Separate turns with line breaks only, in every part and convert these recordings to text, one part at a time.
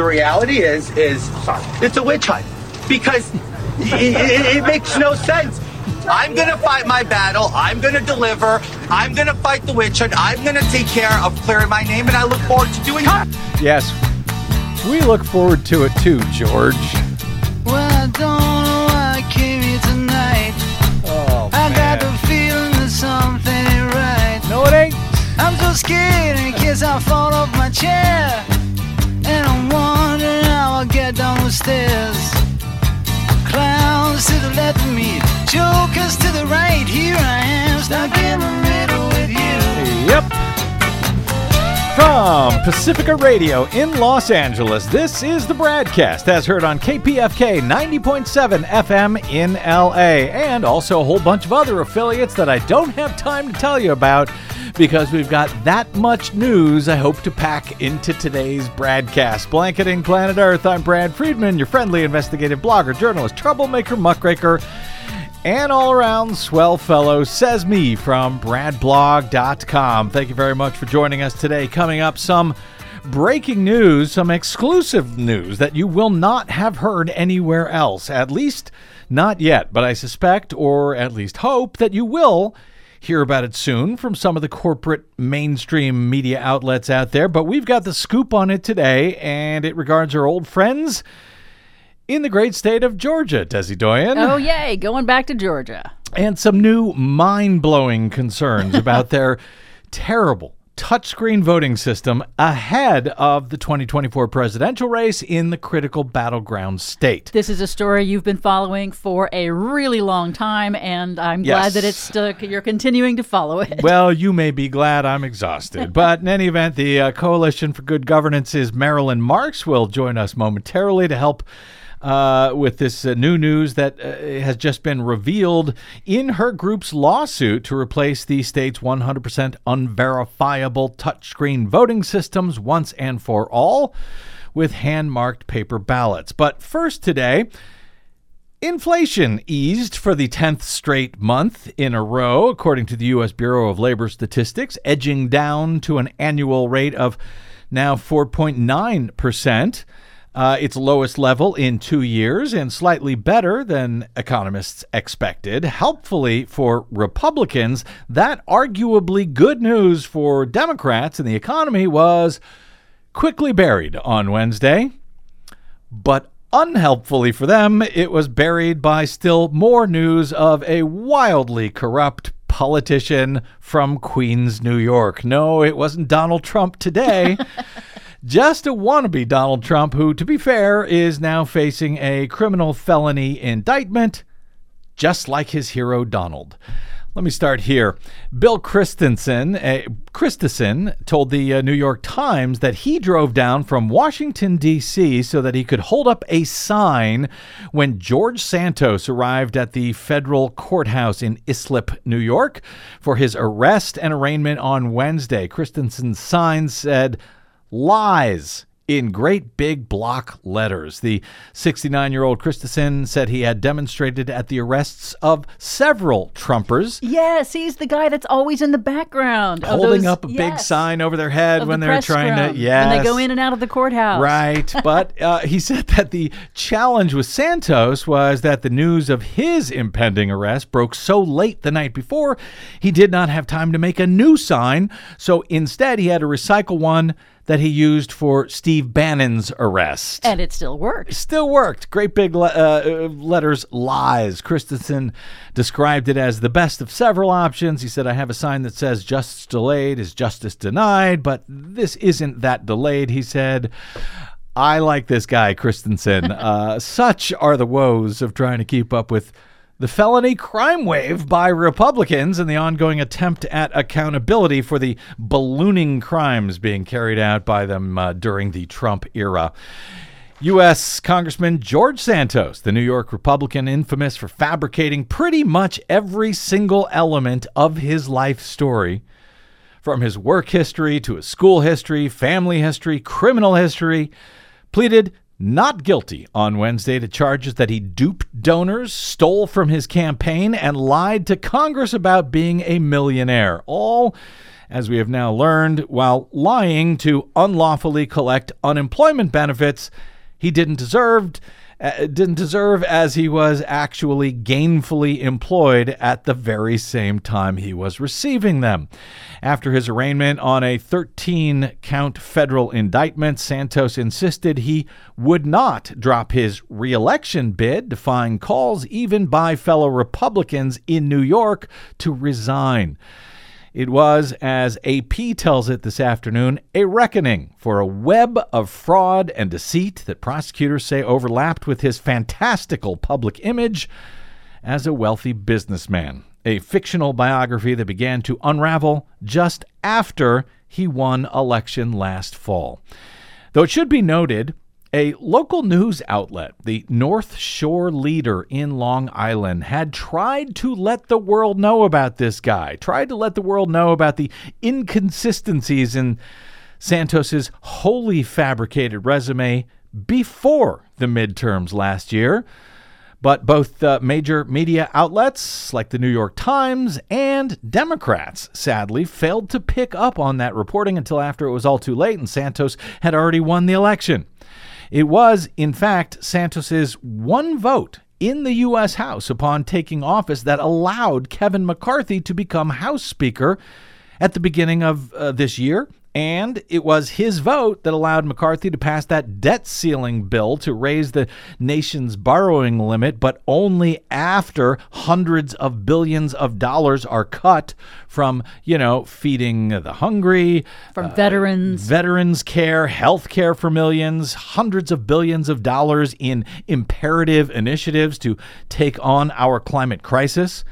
the reality is, is it's a witch hunt because it, it, it makes no sense. I'm gonna fight my battle. I'm gonna deliver. I'm gonna fight the witch hunt. I'm gonna take care of clearing my name, and I look forward to doing that.
Yes, we look forward to it too, George.
Well, I don't know why I came here tonight.
Oh,
I got the feeling that something ain't right.
No, it ain't.
I'm so scared in case I fall off my chair. And I'm wondering how I'll get down the stairs. Clowns to the left of me, jokers to the right. Here I am, stuck in the middle with you.
Yep. From Pacifica Radio in Los Angeles, this is the BradCast as heard on KPFK 90.7 FM in LA, and also a whole bunch of other affiliates that I don't have time to tell you about because we've got that much news I hope to pack into today's BradCast. Blanketing Planet Earth, I'm Brad Friedman, your friendly investigative blogger, journalist, troublemaker, muckraker and all around swell fellow, says me from bradblog.com. Thank you very much for joining us today. Coming up, some breaking news, some exclusive news that you will not have heard anywhere else, at least not yet, but I suspect, or at least hope, that you will hear about it soon from some of the corporate mainstream media outlets out there. But we've got the scoop on it today, and it regards our old friends in the great state of Georgia, Desi Doyen.
Oh, yay, going back to Georgia.
And some new mind blowing concerns about their terrible touchscreen voting system ahead of the 2024 presidential race in the critical battleground state.
This is a story you've been following for a really long time, and I'm
Yes.
glad that it's still, you're continuing to follow it.
Well, you may be glad I'm exhausted. But in any event, the uh, Coalition for Good Governance's Marilyn Marks will join us momentarily to help uh, with this uh, new news that uh, has just been revealed in her group's lawsuit to replace the state's 100% unverifiable touchscreen voting systems once and for all with hand marked paper ballots. But first today, Inflation eased for the 10th straight month in a row, according to the U.S. Bureau of Labor Statistics, edging down to an annual rate of now 4.9%, uh, its lowest level in two years, and slightly better than economists expected. Helpfully for Republicans, that arguably good news for Democrats and the economy was quickly buried on Wednesday. But unhelpfully for them, it was buried by still more news of a wildly corrupt politician from Queens, New York. No, it wasn't Donald Trump today. Just a wannabe Donald Trump, who, to be fair, is now facing a criminal felony indictment, just like his hero Donald. Let me start here. Bill Christensen, uh, Christensen told the uh, New York Times that he drove down from Washington, D.C. so that he could hold up a sign when George Santos arrived at the federal courthouse in Islip, New York, for his arrest and arraignment on Wednesday. Christensen's sign said, Lies in great big block letters. The 69 year old Christensen said he had demonstrated at the arrests of several Trumpers,
yes, he's the guy that's always in the background.
holding
those-
up a big sign over their head when
the
they're trying
scrum,
to. Yes.
When they go in and out of the courthouse.
Right. But uh, he said that the challenge with Santos was that the news of his impending arrest broke so late the night before, he did not have time to make a new sign. So instead, he had to recycle one that he used for Steve Bannon's arrest.
And it still works.
Still worked. Great big le- uh, uh, letters, lies. Christensen described it as the best of several options. He said, I have a sign that says justice delayed is justice denied, but this isn't that delayed, he said. I like this guy, Christensen. uh, such are the woes of trying to keep up with the felony crime wave by Republicans and the ongoing attempt at accountability for the ballooning crimes being carried out by them uh, during the Trump era. U.S. Congressman George Santos, the New York Republican infamous for fabricating pretty much every single element of his life story, from his work history to his school history, family history, criminal history, pleaded not guilty on Wednesday to charges that he duped donors, stole from his campaign, and lied to Congress about being a millionaire. All as we have now learned, while lying to unlawfully collect unemployment benefits he didn't deserve uh, didn't deserve as he was actually gainfully employed at the very same time he was receiving them. After his arraignment on a 13 count federal indictment, Santos insisted he would not drop his reelection bid, defying calls even by fellow Republicans in New York to resign. It was, as AP tells it this afternoon, a reckoning for a web of fraud and deceit that prosecutors say overlapped with his fantastical public image as a wealthy businessman. A fictional biography that began to unravel just after he won election last fall. Though it should be noted, a local news outlet, the North Shore Leader in Long Island, had tried to let the world know about this guy, tried to let the world know about the inconsistencies in Santos's wholly fabricated resume before the midterms last year. But both uh, major media outlets like the New York Times and Democrats, sadly, failed to pick up on that reporting until after it was all too late and Santos had already won the election. It was, in fact, Santos's one vote in the U.S. House upon taking office that allowed Kevin McCarthy to become House Speaker at the beginning of uh, this year and it was his vote that allowed McCarthy to pass that debt ceiling bill to raise the nation's borrowing limit, but only after hundreds of billions of dollars are cut from, you know, feeding the hungry,
from uh, veterans,
veterans care, health care for millions, hundreds of billions of dollars in imperative initiatives to take on our climate crisis.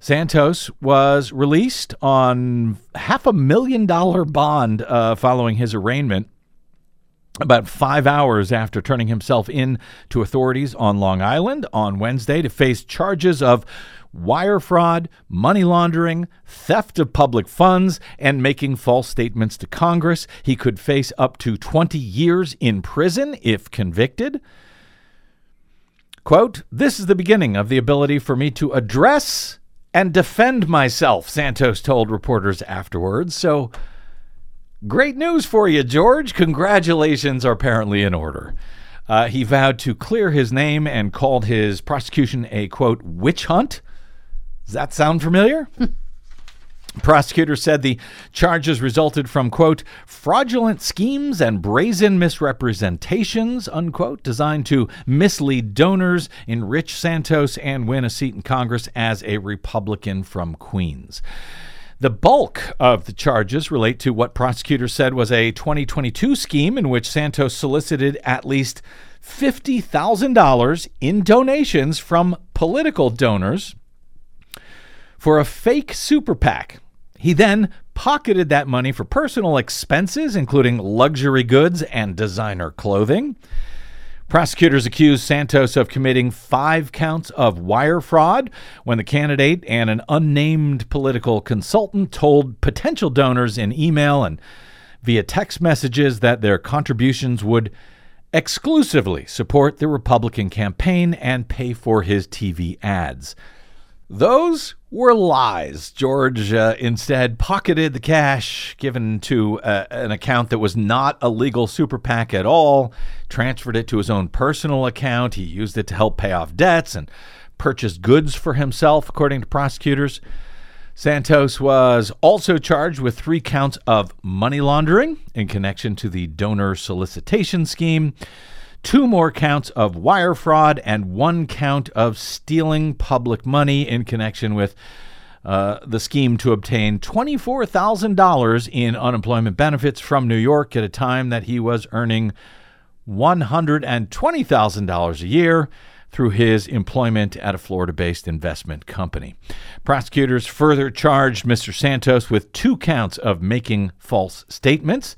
Santos was released on half a million dollar bond uh, following his arraignment. About five hours after turning himself in to authorities on Long Island on Wednesday to face charges of wire fraud, money laundering, theft of public funds, and making false statements to Congress. He could face up to 20 years in prison if convicted. Quote, This is the beginning of the ability for me to address and defend myself, Santos told reporters afterwards. So, great news for you, George. Congratulations are apparently in order. Uh, he vowed to clear his name and called his prosecution a quote, witch hunt. Does that sound familiar? Prosecutors said the charges resulted from, quote, fraudulent schemes and brazen misrepresentations, unquote, designed to mislead donors, enrich Santos, and win a seat in Congress as a Republican from Queens. The bulk of the charges relate to what prosecutors said was a 2022 scheme in which Santos solicited at least $50,000 in donations from political donors for a fake super PAC he then pocketed that money for personal expenses, including luxury goods and designer clothing. Prosecutors accused Santos of committing five counts of wire fraud when the candidate and an unnamed political consultant told potential donors in email and via text messages that their contributions would exclusively support the Republican campaign and pay for his TV ads. Those were lies. George uh, instead pocketed the cash given to uh, an account that was not a legal super PAC at all, transferred it to his own personal account. He used it to help pay off debts and purchase goods for himself, according to prosecutors. Santos was also charged with three counts of money laundering in connection to the donor solicitation scheme two more counts of wire fraud, and one count of stealing public money in connection with uh, the scheme to obtain $24,000 in unemployment benefits from New York at a time that he was earning $120,000 a year through his employment at a Florida based investment company. Prosecutors further charged Mr. Santos with two counts of making false statements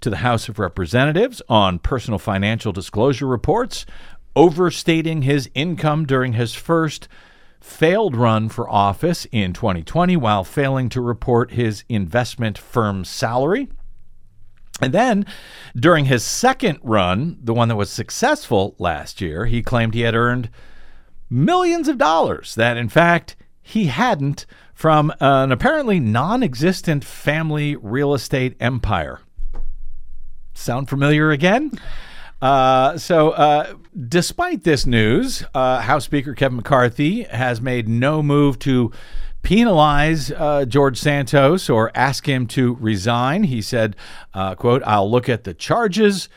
to the House of Representatives on personal financial disclosure reports, overstating his income during his first failed run for office in 2020 while failing to report his investment firm's salary. And then during his second run, the one that was successful last year, he claimed he had earned millions of dollars that, in fact, he hadn't from an apparently non existent family real estate empire. Sound familiar again? Uh, so, uh, despite this news, uh, House Speaker Kevin McCarthy has made no move to penalize uh, George Santos or ask him to resign. He said, uh, "quote I'll look at the charges."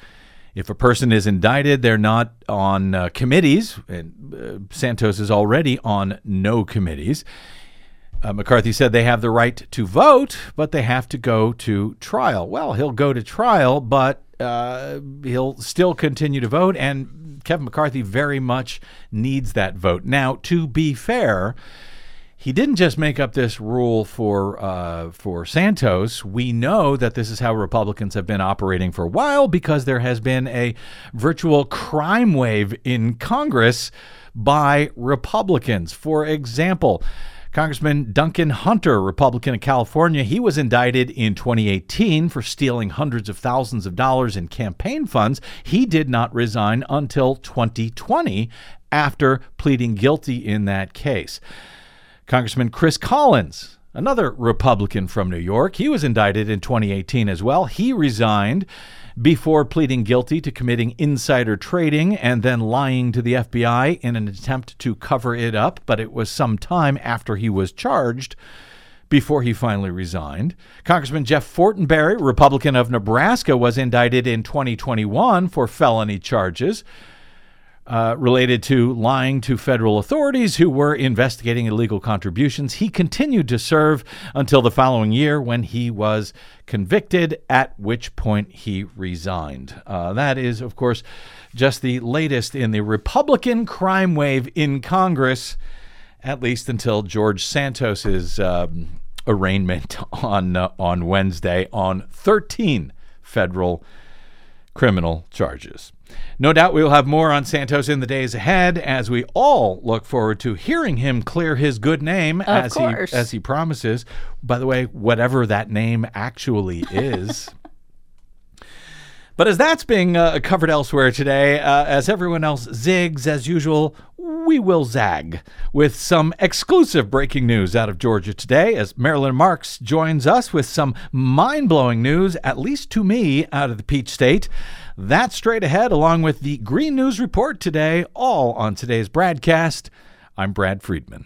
If a person is indicted, they're not on uh, committees, and Santos is already on no committees. McCarthy said they have the right to vote, but they have to go to trial. Well, he'll go to trial, but uh, he'll still continue to vote, and Kevin McCarthy very much needs that vote. Now, to be fair, he didn't just make up this rule for uh, for Santos. We know that this is how Republicans have been operating for a while because there has been a virtual crime wave in Congress by Republicans. For example. Congressman Duncan Hunter, Republican of California, he was indicted in 2018 for stealing hundreds of thousands of dollars in campaign funds. He did not resign until 2020 after pleading guilty in that case. Congressman Chris Collins, another Republican from New York, he was indicted in 2018 as well. He resigned before pleading guilty to committing insider trading and then lying to the FBI in an attempt to cover it up, but it was some time after he was charged before he finally resigned. Congressman Jeff Fortenberry, Republican of Nebraska, was indicted in 2021 for felony charges uh, related to lying to federal authorities who were investigating illegal contributions. He continued to serve until the following year when he was convicted, at which point he resigned. Uh, that is, of course, just the latest in the Republican crime wave in Congress, at least until George Santos's um, arraignment on uh, on Wednesday on 13 federal criminal charges. No doubt we will have more on Santos in the days ahead as we all look forward to hearing him clear his good name
of
as
course.
he as he promises. By the way, whatever that name actually is. But as that's being uh, covered elsewhere today, uh, as everyone else zigs as usual, we will zag with some exclusive breaking news out of Georgia today as Marilyn Marks joins us with some mind blowing news, at least to me, out of the Peach State. That's straight ahead, along with the Green News Report today, all on today's BradCast. I'm Brad Friedman.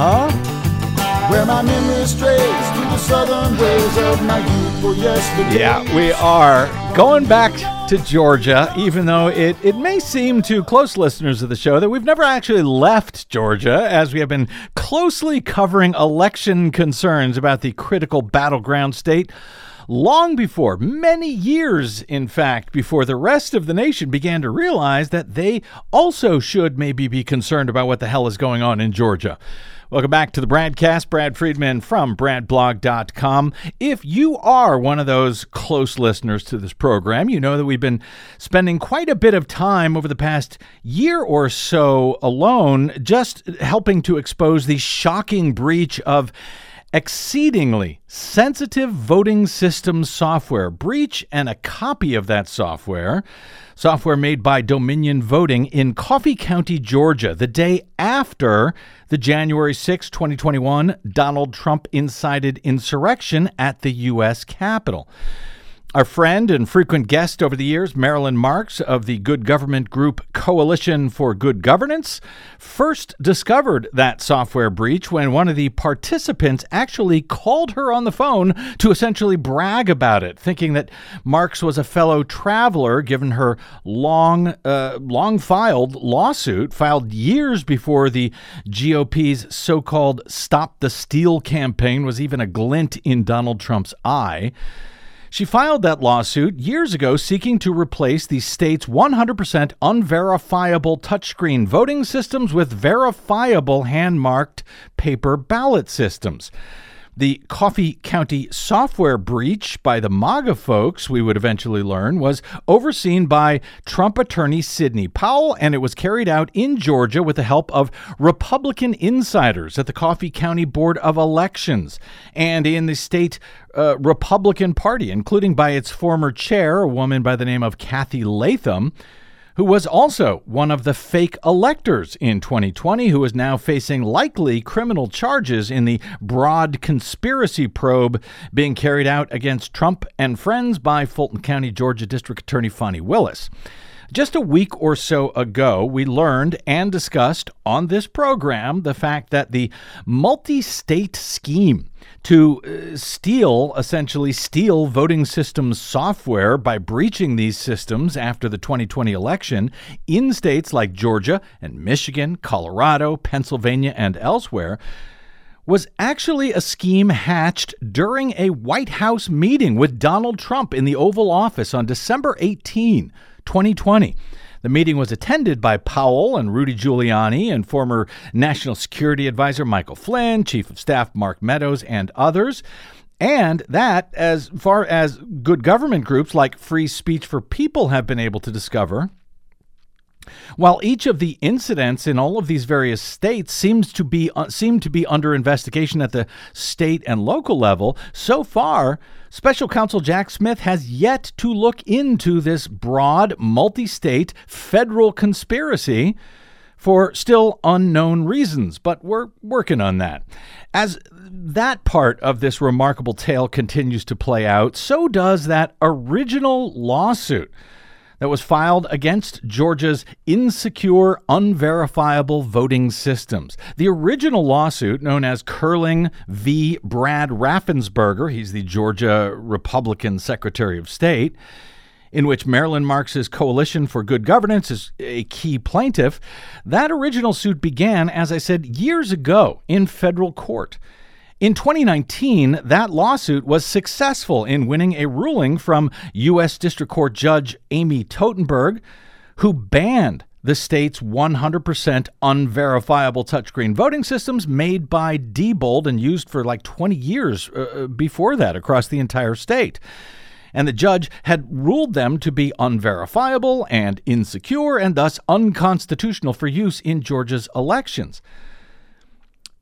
huh.
where my memory strays to the southern ways of my yesterday.
Yeah, we are going back to Georgia, even though it, it may seem to close listeners of the show that we've never actually left Georgia, as we have been closely covering election concerns about the critical battleground state long before, many years, in fact, before the rest of the nation began to realize that they also should maybe be concerned about what the hell is going on in Georgia. Welcome back to the BradCast. Brad Friedman from BradBlog.com. If you are one of those close listeners to this program, you know that we've been spending quite a bit of time over the past year or so alone just helping to expose the shocking breach of exceedingly sensitive voting system software. Breach and a copy of that software software made by dominion voting in coffee county georgia the day after the january 6 2021 donald trump incited insurrection at the u.s capitol our friend and frequent guest over the years, Marilyn Marks of the Good Government Group Coalition for Good Governance, first discovered that software breach when one of the participants actually called her on the phone to essentially brag about it, thinking that Marks was a fellow traveler given her long, uh, long filed lawsuit filed years before the GOP's so called Stop the Steal campaign was even a glint in Donald Trump's eye. She filed that lawsuit years ago seeking to replace the state's 100% unverifiable touchscreen voting systems with verifiable hand marked paper ballot systems. The Coffee County software breach by the MAGA folks, we would eventually learn, was overseen by Trump attorney Sidney Powell, and it was carried out in Georgia with the help of Republican insiders at the Coffee County Board of Elections and in the state uh, Republican Party, including by its former chair, a woman by the name of Cathy Latham who was also one of the fake electors in 2020, who is now facing likely criminal charges in the broad conspiracy probe being carried out against Trump and friends by Fulton County, Georgia District Attorney Fani Willis. Just a week or so ago, we learned and discussed on this program the fact that the multi state scheme to uh, steal, essentially steal voting systems software by breaching these systems after the 2020 election in states like Georgia and Michigan, Colorado, Pennsylvania, and elsewhere was actually a scheme hatched during a White House meeting with Donald Trump in the Oval Office on December 18, 2020. The meeting was attended by Powell and Rudy Giuliani and former National Security Advisor Michael Flynn, Chief of Staff Mark Meadows, and others. And that, as far as good government groups like Free Speech for People have been able to discover, while each of the incidents in all of these various states seems to be uh, seem to be under investigation at the state and local level, so far Special Counsel Jack Smith has yet to look into this broad, multi-state federal conspiracy for still unknown reasons, but we're working on that. As that part of this remarkable tale continues to play out, so does that original lawsuit that was filed against Georgia's insecure, unverifiable voting systems. The original lawsuit, known as Curling v. Brad Raffensperger, he's the Georgia Republican Secretary of State, in which Marilyn Marks's Coalition for Good Governance is a key plaintiff, that original suit began, as I said, years ago in federal court. In 2019, that lawsuit was successful in winning a ruling from U.S. District Court Judge Amy Totenberg, who banned the state's 100% unverifiable touchscreen voting systems made by Diebold and used for like 20 years uh, uh, before that across the entire state. And the judge had ruled them to be unverifiable and insecure and thus unconstitutional for use in Georgia's elections.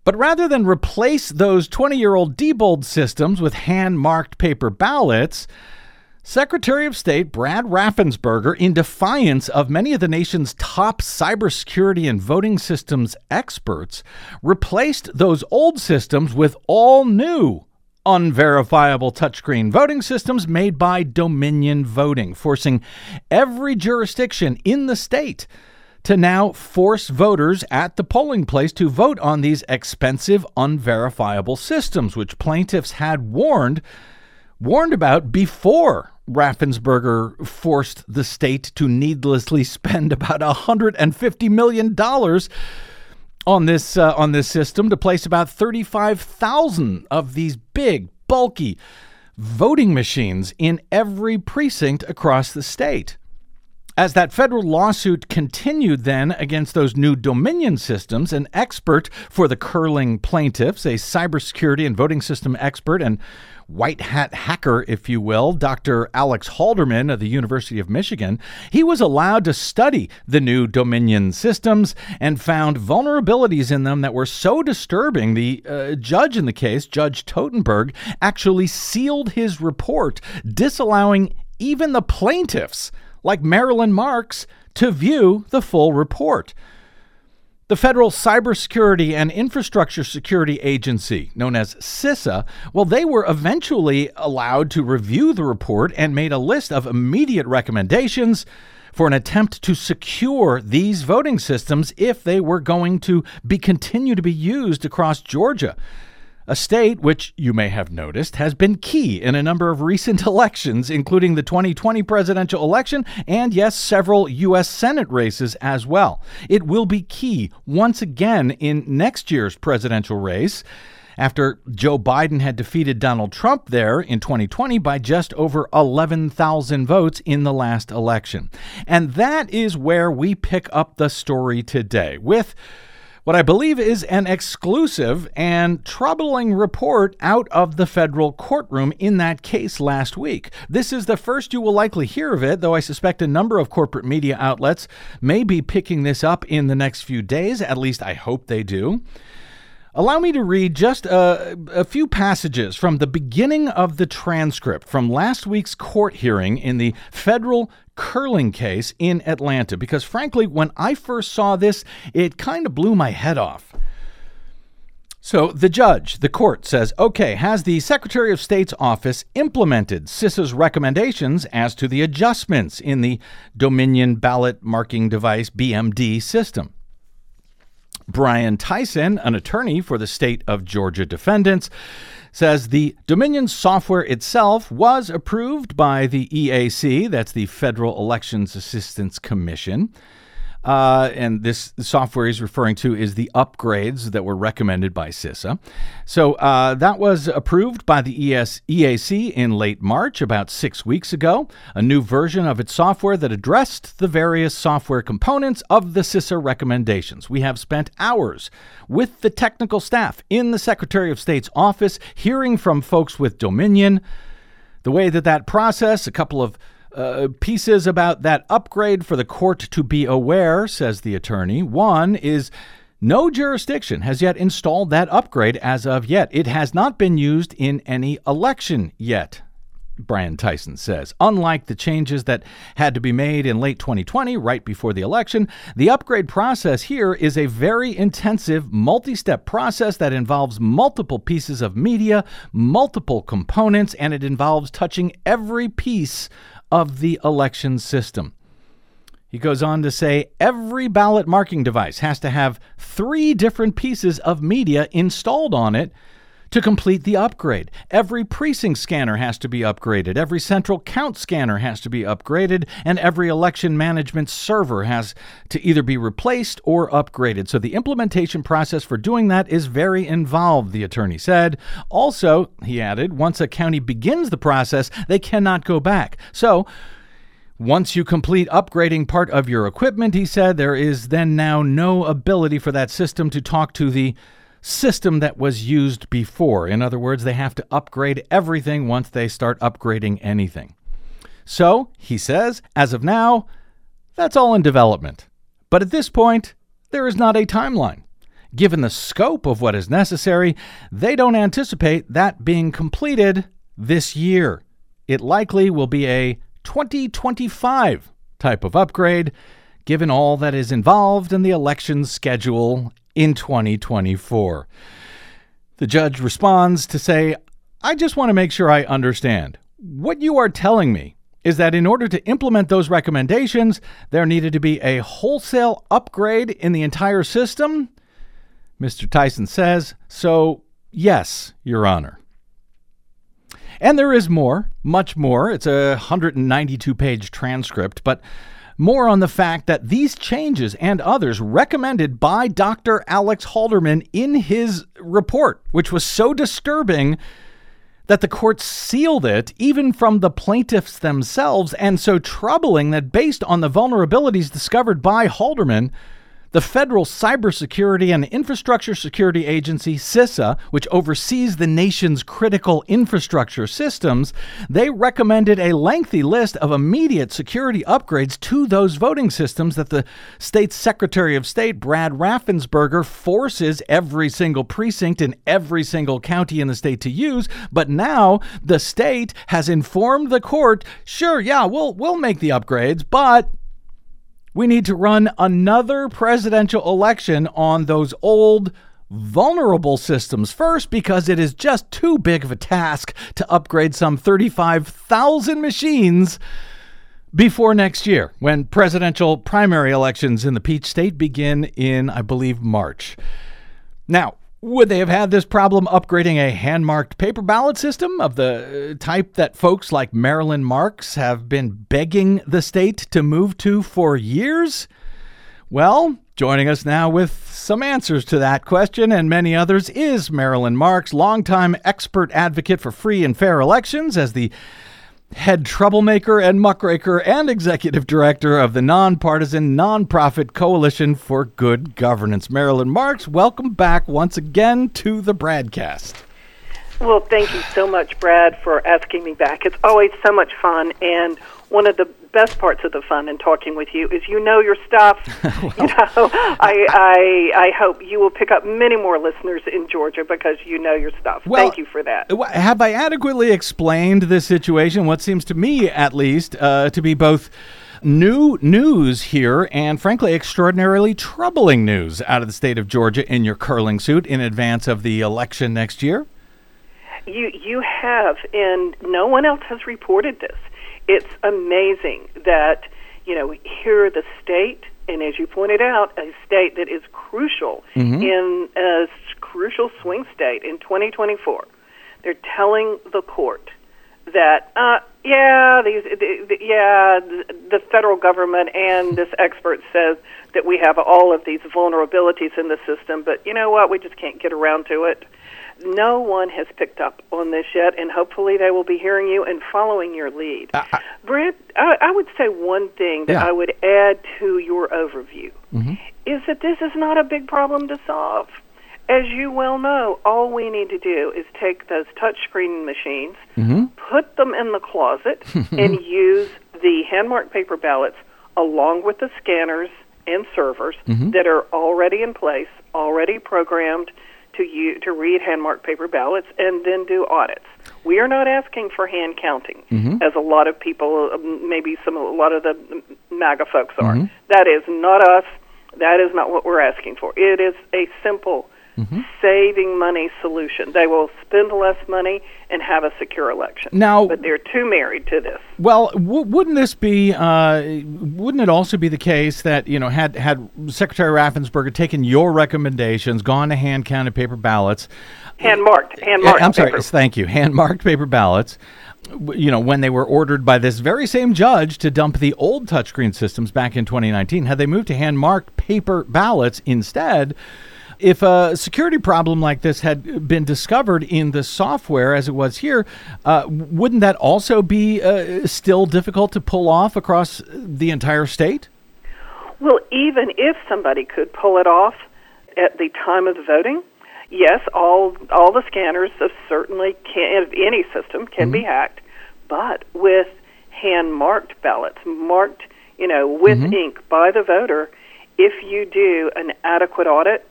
But rather than replace those 20 year old Diebold systems with hand marked paper ballots, Secretary of State Brad Raffensperger, in defiance of many of the nation's top cybersecurity and voting systems experts, replaced those old systems with all new unverifiable touchscreen voting systems made by Dominion Voting, forcing every jurisdiction in the state to now force voters at the polling place to vote on these expensive, unverifiable systems, which plaintiffs had warned warned about before Raffensperger forced the state to needlessly spend about $150 million on this uh, on this system to place about 35,000 of these big, bulky voting machines in every precinct across the state. As that federal lawsuit continued then against those new Dominion systems, an expert for the curling plaintiffs, a cybersecurity and voting system expert and white hat hacker, if you will, Dr. Alex Halderman of the University of Michigan, he was allowed to study the new Dominion systems and found vulnerabilities in them that were so disturbing. The uh, judge in the case, Judge Totenberg, actually sealed his report, disallowing even the plaintiffs like Marilyn Marks, to view the full report. The Federal Cybersecurity and Infrastructure Security Agency, known as CISA, well, they were eventually allowed to review the report and made a list of immediate recommendations for an attempt to secure these voting systems if they were going to be continue to be used across Georgia a state which you may have noticed has been key in a number of recent elections, including the 2020 presidential election and, yes, several U.S. Senate races as well. It will be key once again in next year's presidential race after Joe Biden had defeated Donald Trump there in 2020 by just over 11,000 votes in the last election. And that is where we pick up the story today with what I believe is an exclusive and troubling report out of the federal courtroom in that case last week. This is the first you will likely hear of it, though I suspect a number of corporate media outlets may be picking this up in the next few days. At least I hope they do. Allow me to read just a, a, few passages from the beginning of the transcript from last week's court hearing in the federal curling case in Atlanta, because frankly, when I first saw this, it kind of blew my head off. So the judge, the court says, okay, has the Secretary of State's office implemented CISA's recommendations as to the adjustments in the Dominion Ballot Marking Device BMD system? Brian Tyson, an attorney for the state of Georgia defendants, says the Dominion software itself was approved by the EAC, that's the Federal Elections Assistance Commission. Uh, and this software he's referring to is the upgrades that were recommended by CISA. So uh, that was approved by the ES- EAC in late March, about six weeks ago. A new version of its software that addressed the various software components of the CISA recommendations. We have spent hours with the technical staff in the Secretary of State's office, hearing from folks with Dominion. The way that that process, a couple of uh, pieces about that upgrade for the court to be aware, says the attorney. One is no jurisdiction has yet installed that upgrade as of yet. It has not been used in any election yet. Brian Tyson says. Unlike the changes that had to be made in late 2020, right before the election, the upgrade process here is a very intensive, multi step process that involves multiple pieces of media, multiple components, and it involves touching every piece of the election system. He goes on to say every ballot marking device has to have three different pieces of media installed on it to complete the upgrade. Every precinct scanner has to be upgraded, every central count scanner has to be upgraded, and every election management server has to either be replaced or upgraded. So the implementation process for doing that is very involved, the attorney said. Also, he added, once a county begins the process, they cannot go back. So, once you complete upgrading part of your equipment, he said, there is then now no ability for that system to talk to the system that was used before. In other words, they have to upgrade everything once they start upgrading anything. So, he says, as of now, that's all in development. But at this point, there is not a timeline. Given the scope of what is necessary, they don't anticipate that being completed this year. It likely will be a 2025 type of upgrade, given all that is involved in the election schedule in 2024. The judge responds to say, I just want to make sure I understand. What you are telling me is that in order to implement those recommendations, there needed to be a wholesale upgrade in the entire system? Mr. Tyson says, So, yes, Your Honor. And there is more, much more. It's a 192 page transcript, but more on the fact that these changes and others recommended by Dr. Alex Halderman in his report, which was so disturbing that the court sealed it even from the plaintiffs themselves, and so troubling that based on the vulnerabilities discovered by Halderman, the Federal Cybersecurity and Infrastructure Security Agency, CISA, which oversees the nation's critical infrastructure systems, they recommended a lengthy list of immediate security upgrades to those voting systems that the state's Secretary of State, Brad Raffensperger, forces every single precinct in every single county in the state to use. But now the state has informed the court, sure, yeah, we'll we'll make the upgrades, but we need to run another presidential election on those old, vulnerable systems first because it is just too big of a task to upgrade some 35,000 machines before next year when presidential primary elections in the Peach State begin in, I believe, March. Now, would they have had this problem upgrading a hand marked paper ballot system of the uh, type that folks like Marilyn Marks have been begging the state to move to for years? Well, Joining us now with some answers to that question and many others is Marilyn Marks, longtime expert advocate for free and fair elections as the head troublemaker and muckraker and executive director of the nonpartisan nonprofit Coalition for Good Governance. Marilyn Marks, welcome back once again to the BradCast.
Well, thank you so much, Brad, for asking me back. It's always so much fun, and one of the best parts of the fun in talking with you is you know your stuff. well, you know, I, I I hope you will pick up many more listeners in Georgia because you know your stuff.
Well,
Thank you for that.
Have I adequately explained this situation? What seems to me, at least, uh, to be both new news here and frankly extraordinarily troubling news out of the state of Georgia in your curling suit in advance of the election next year?
You you have and no one else has reported this it's amazing that you know here the state and as you pointed out a state that is crucial mm-hmm. in a crucial swing state in 2024 they're telling the court that uh, yeah these the, the, yeah the federal government and this expert says that we have all of these vulnerabilities in the system but you know what? We just can't get around to it no one has picked up on this yet, and hopefully they will be hearing you and following your lead. Uh, Brent, I, I, would say one thing that yeah. I would add to your overview mm-hmm. is that this is not a big problem to solve. As you well know, all we need to do is take those touchscreen machines, mm-hmm. put them in the closet, and use the hand marked paper ballots along with the scanners and servers mm-hmm. that are already in place, already programmed to you to read hand marked paper ballots and then do audits. We are not asking for hand counting, mm-hmm. as a lot of people, um, maybe some a lot of the MAGA folks are. Mm-hmm. That is not us. That is not what we're asking for. It is a simple mm-hmm. saving money solution. They will spend less money and have a secure election.
Now,
but they're too married to this.
Well, w- wouldn't this be? Uh, wouldn't it also be the case that you know had had Secretary Raffensperger taken your recommendations, gone to hand counted paper ballots,
hand marked, hand marked.
I'm sorry. Thank you. Hand marked paper ballots you know, when they were ordered by this very same judge to dump the old touchscreen systems back in 2019, had they moved to hand marked paper ballots instead, if a security problem like this had been discovered in the software as it was here, uh, wouldn't that also be uh, still difficult to pull off across the entire state?
Well, even if somebody could pull it off at the time of the voting, yes, all all the scanners of certainly can any system can mm-hmm. be hacked, but with hand marked ballots, marked you know with mm-hmm. ink by the voter, if you do an adequate audit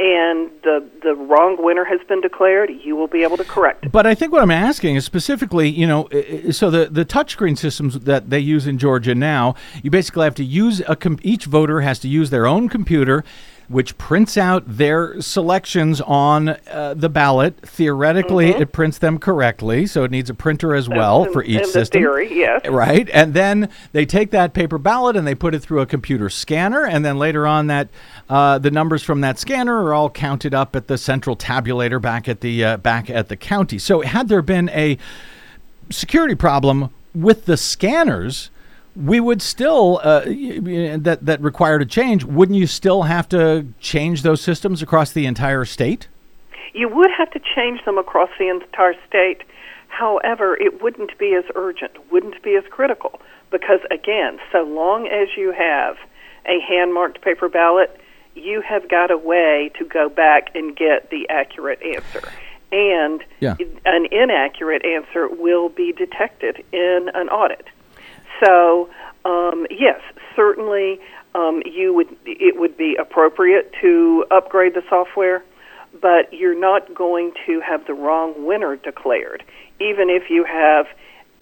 and the the wrong winner has been declared, you will be able to correct it.
But I think what I'm asking is specifically, you know, so the the touchscreen systems that they use in Georgia now, you basically have to use a com- each voter has to use their own computer which prints out their selections on uh, the ballot. Theoretically, mm-hmm. it prints them correctly, so it needs a printer as well for each system.
Theory, yes.
Right, and then they take that paper ballot and they put it through a computer scanner, and then later on, that uh, the numbers from that scanner are all counted up at the central tabulator back at the uh, back at the county. So, had there been a security problem with the scanners? We would still uh, that that required a change. Wouldn't you still have to change those systems across the entire state?
You would have to change them across the entire state. However, it wouldn't be as urgent, wouldn't be as critical, because again, so long as you have a hand marked paper ballot, you have got a way to go back and get the accurate answer. And yeah. an inaccurate answer will be detected in an audit. So, um, yes, certainly um, you would it would be appropriate to upgrade the software, but you're not going to have the wrong winner declared, even if you have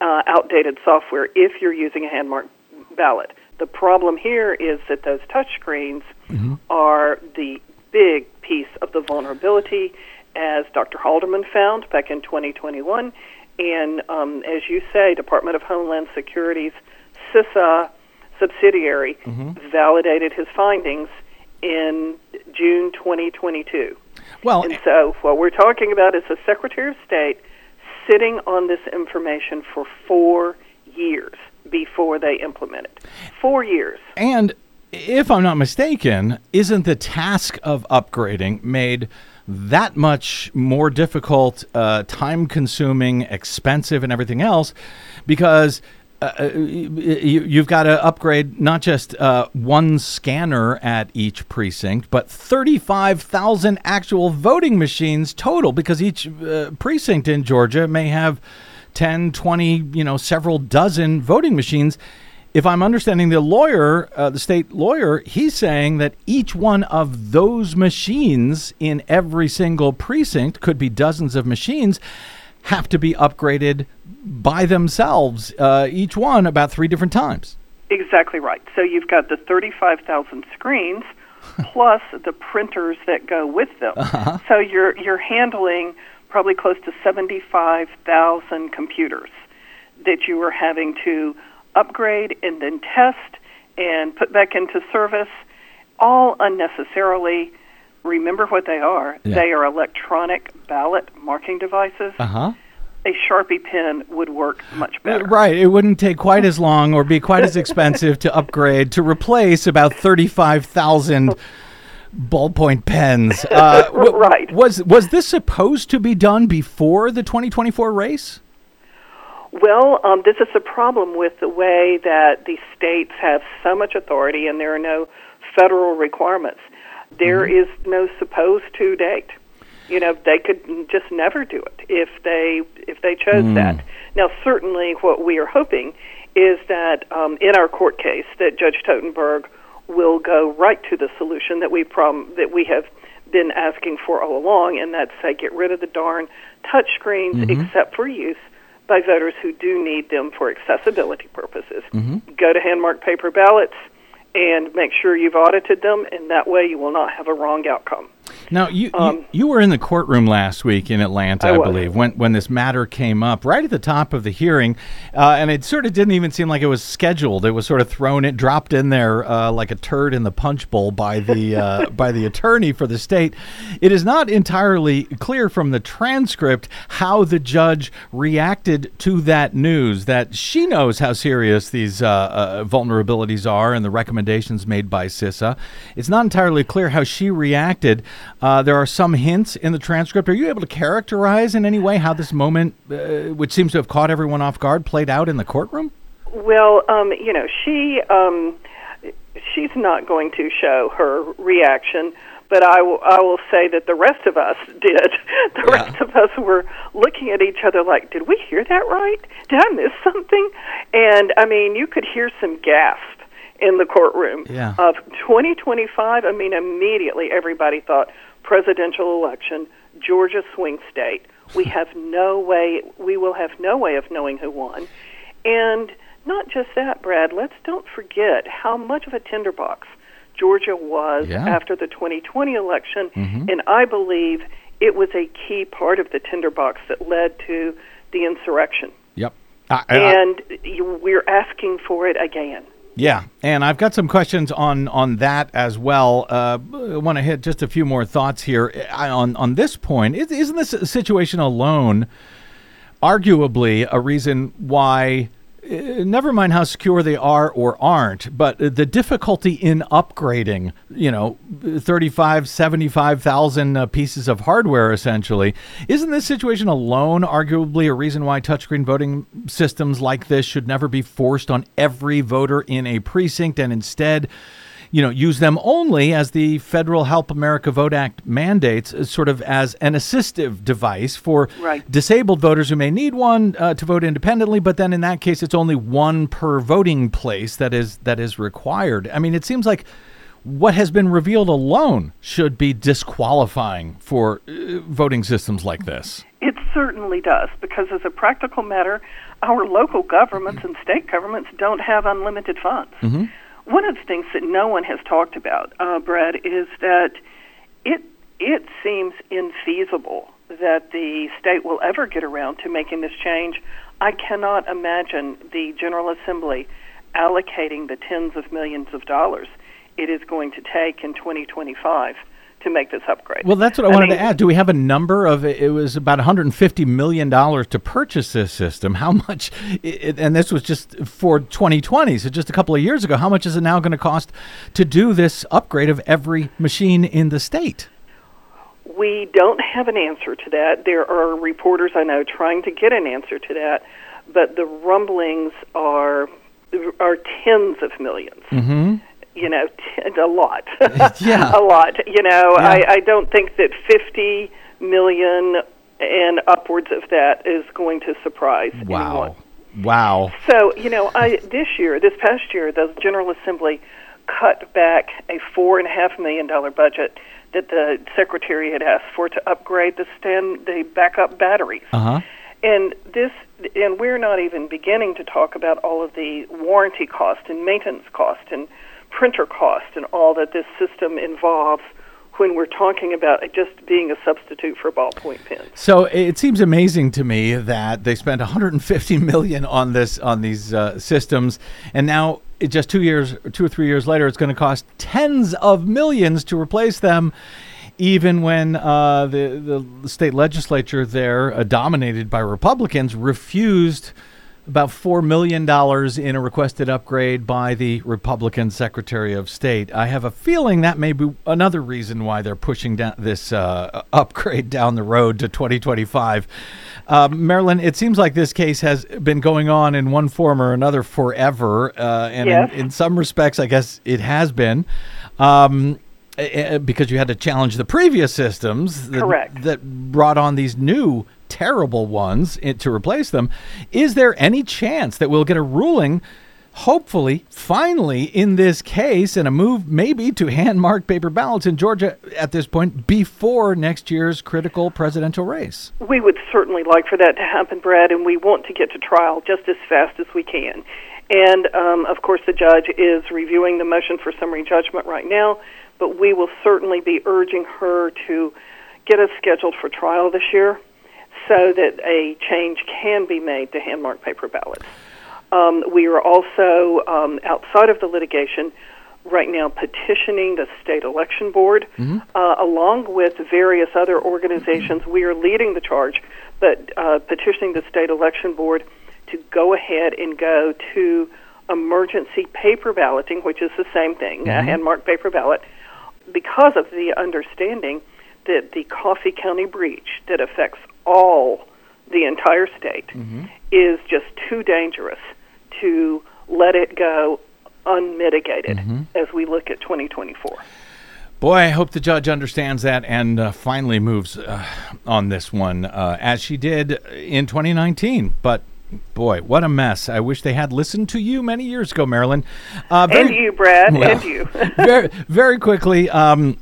uh, outdated software. If you're using a hand marked ballot, the problem here is that those touchscreens mm-hmm. are the big piece of the vulnerability, as Dr. Halderman found back in 2021 and um, as you say, Department of Homeland Security's CISA subsidiary mm-hmm. validated his findings in June 2022.
Well,
and so what we're talking about is the Secretary of State sitting on this information for four years before they implement it. Four years.
And if I'm not mistaken, isn't the task of upgrading made that much more difficult, uh, time consuming, expensive, and everything else because uh, you, have got to upgrade not just uh, one scanner at each precinct, but 35,000 actual voting machines total because each uh, precinct in Georgia may have 10, 20, you know, several dozen voting machines. If I'm understanding the lawyer, uh, the state lawyer, he's saying that each one of those machines in every single precinct could be dozens of machines have to be upgraded by themselves, uh, each one about three different times.
Exactly right. So you've got the 35,000 screens plus the printers that go with them. Uh-huh. So you're you're handling probably close to 75,000 computers that you are having to upgrade and then test and put back into service all unnecessarily. Remember what they are. Yeah. They are electronic ballot marking devices.
Uh-huh
a Sharpie pen would work much better.
Right. It wouldn't take quite as long or be quite as expensive to upgrade to replace about 35,000 ballpoint pens.
Uh, right.
Was was this supposed to be done before the 2024 race?
Well, um, this is a problem with the way that the states have so much authority and there are no federal requirements. There mm-hmm. is no supposed to date you know they could just never do it if they if they chose mm. that. Now, certainly, what we are hoping is that um, in our court case, that Judge Totenberg will go right to the solution that we prom- that we have been asking for all along, and that's say get rid of the darn touch screens mm-hmm. except for use by voters who do need them for accessibility purposes. Mm-hmm. Go to hand marked paper ballots and make sure you've audited them, and that way you will not have a wrong outcome.
Now, you, um, you, you were in the courtroom last week in Atlanta, I, I believe, when when this matter came up right at the top of the hearing, uh, and it sort of didn't even seem like it was scheduled. It was sort of thrown, it dropped in there uh, like a turd in the punch bowl by the uh, by the attorney for the state. It is not entirely clear from the transcript how the judge reacted to that news. That she knows how serious these uh, uh, vulnerabilities are and the recommendations made by CISA. It's not entirely clear how she reacted. Uh, there are some hints in the transcript. Are you able to characterize in any way how this moment, uh, which seems to have caught everyone off guard, played out in the courtroom?
Well, um, you know, she um, she's not going to show her reaction, but I, w- I will say that the rest of us did. The yeah. rest of us were looking at each other like, "Did we hear that right? Did I miss something?" And I mean, you could hear some gasp in the courtroom
yeah.
of 2025. I mean, immediately everybody thought presidential election, Georgia swing state. We have no way, we will have no way of knowing who won. And not just that, Brad, let's don't forget how much of a tinderbox Georgia was
yeah.
after the 2020 election.
Mm-hmm.
And I believe it was a key part of the tinderbox that led to the insurrection.
Yep.
I, I, and we're asking for it again.
Yeah, and I've got some questions on on that as well. Uh, I want to hit just a few more thoughts here on on this point. Isn't this situation alone, arguably, a reason why? Uh, never mind how secure they are or aren't, but the difficulty in upgrading, you know, 35, 75,000 uh, pieces of hardware essentially. Isn't this situation alone arguably a reason why touchscreen voting systems like this should never be forced on every voter in a precinct and instead you know, use them only as the federal Help America Vote Act mandates, uh, sort of as an assistive device for
right.
disabled voters who may need one uh, to vote independently. But then in that case, it's only one per voting place that is that is required. I mean, it seems like what has been revealed alone should be disqualifying for uh, voting systems like this.
It certainly does, because as a practical matter, our local governments and state governments don't have unlimited funds.
Mm-hmm.
One of the things that no one has talked about, uh, Brad, is that it it seems infeasible that the state will ever get around to making this change. I cannot imagine the General Assembly allocating the tens of millions of dollars it is going to take in 2025 to make this upgrade.
Well, that's what I wanted
mean,
to add. Do we have a number of it? It was about 150 million dollars to purchase this system. How much? It, and this was just for 2020, so just a couple of years ago. How much is it now going to cost to do this upgrade of every machine in the state?
We don't have an answer to that. There are reporters I know trying to get an answer to that, but the rumblings are are tens of 1000000s
Mm-hmm.
You know, t- a lot.
Yeah.
a lot. You know,
Yeah.
I, I don't think that 50 million and upwards of that is going to surprise anyone.
Wow. Wow.
So, you know, I this year, this past year, the General Assembly cut back a four and a half million dollar budget that the Secretary had asked for to upgrade the stand the backup batteries.
Uh huh.
And this and we're not even beginning to talk about all of the warranty cost and maintenance cost and printer cost and all that this system involves when we're talking about just being a substitute for ballpoint pens.
So it seems amazing to me that they spent 150 million on this on these uh, systems, and now just two years, two or three years later, it's going to cost tens of millions to replace them. Even when uh, the the state legislature there, uh, dominated by Republicans, refused about four million dollars in a requested upgrade by the Republican Secretary of State. I have a feeling that may be another reason why they're pushing down this uh, upgrade down the road to 2025. Uh, Marilyn, it seems like this case has been going on in one form or another forever, uh, and
Yes.
in, in some respects, I guess it has been. Um, eh, eh, because you had to challenge the previous systems that,
Correct.
that brought on these new terrible ones to replace them. Is there any chance that we'll get a ruling, hopefully, finally, in this case, and a move maybe to hand marked paper ballots in Georgia at this point before next year's critical presidential race?
We would certainly like for that to happen, Brad, and we want to get to trial just as fast as we can. And um, of course, the judge is reviewing the motion for summary judgment right now, but we will certainly be urging her to get us scheduled for trial this year so that a change can be made to hand marked paper ballots. Um, we are also, um, outside of the litigation, right now petitioning the state election board, uh, along with various other organizations. We are leading the charge, but uh, petitioning the state election board to go ahead and go to emergency paper balloting, which is the same thing, a hand marked paper ballot, because of the understanding that the Coffee County breach that affects all the entire state is just too dangerous to let it go unmitigated as we look at 2024.
Boy, I hope the judge understands that and uh, finally moves uh, on this one, uh, as she did in 2019. But boy, what a mess! I wish they had listened to you many years ago, Marilyn. Uh,
And you, Brad,
Well,
and you.
very, very quickly. Um,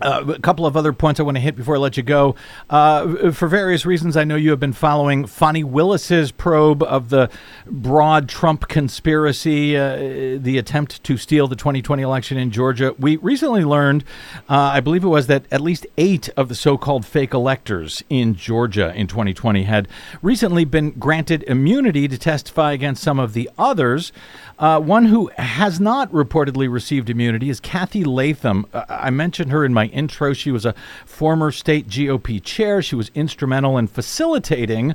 uh, a couple of other points I want to hit before I let you go. Uh, for various reasons, I know you have been following Fani Willis's probe of the broad Trump conspiracy, uh, the attempt to steal the 2020 election in Georgia. We recently learned, uh, I believe it was, that at least eight of the so called fake electors in Georgia in 2020 had recently been granted immunity to testify against some of the others. Uh, one who has not reportedly received immunity is Cathy Latham. Uh, I mentioned her in my intro. She was a former state GOP chair. She was instrumental in facilitating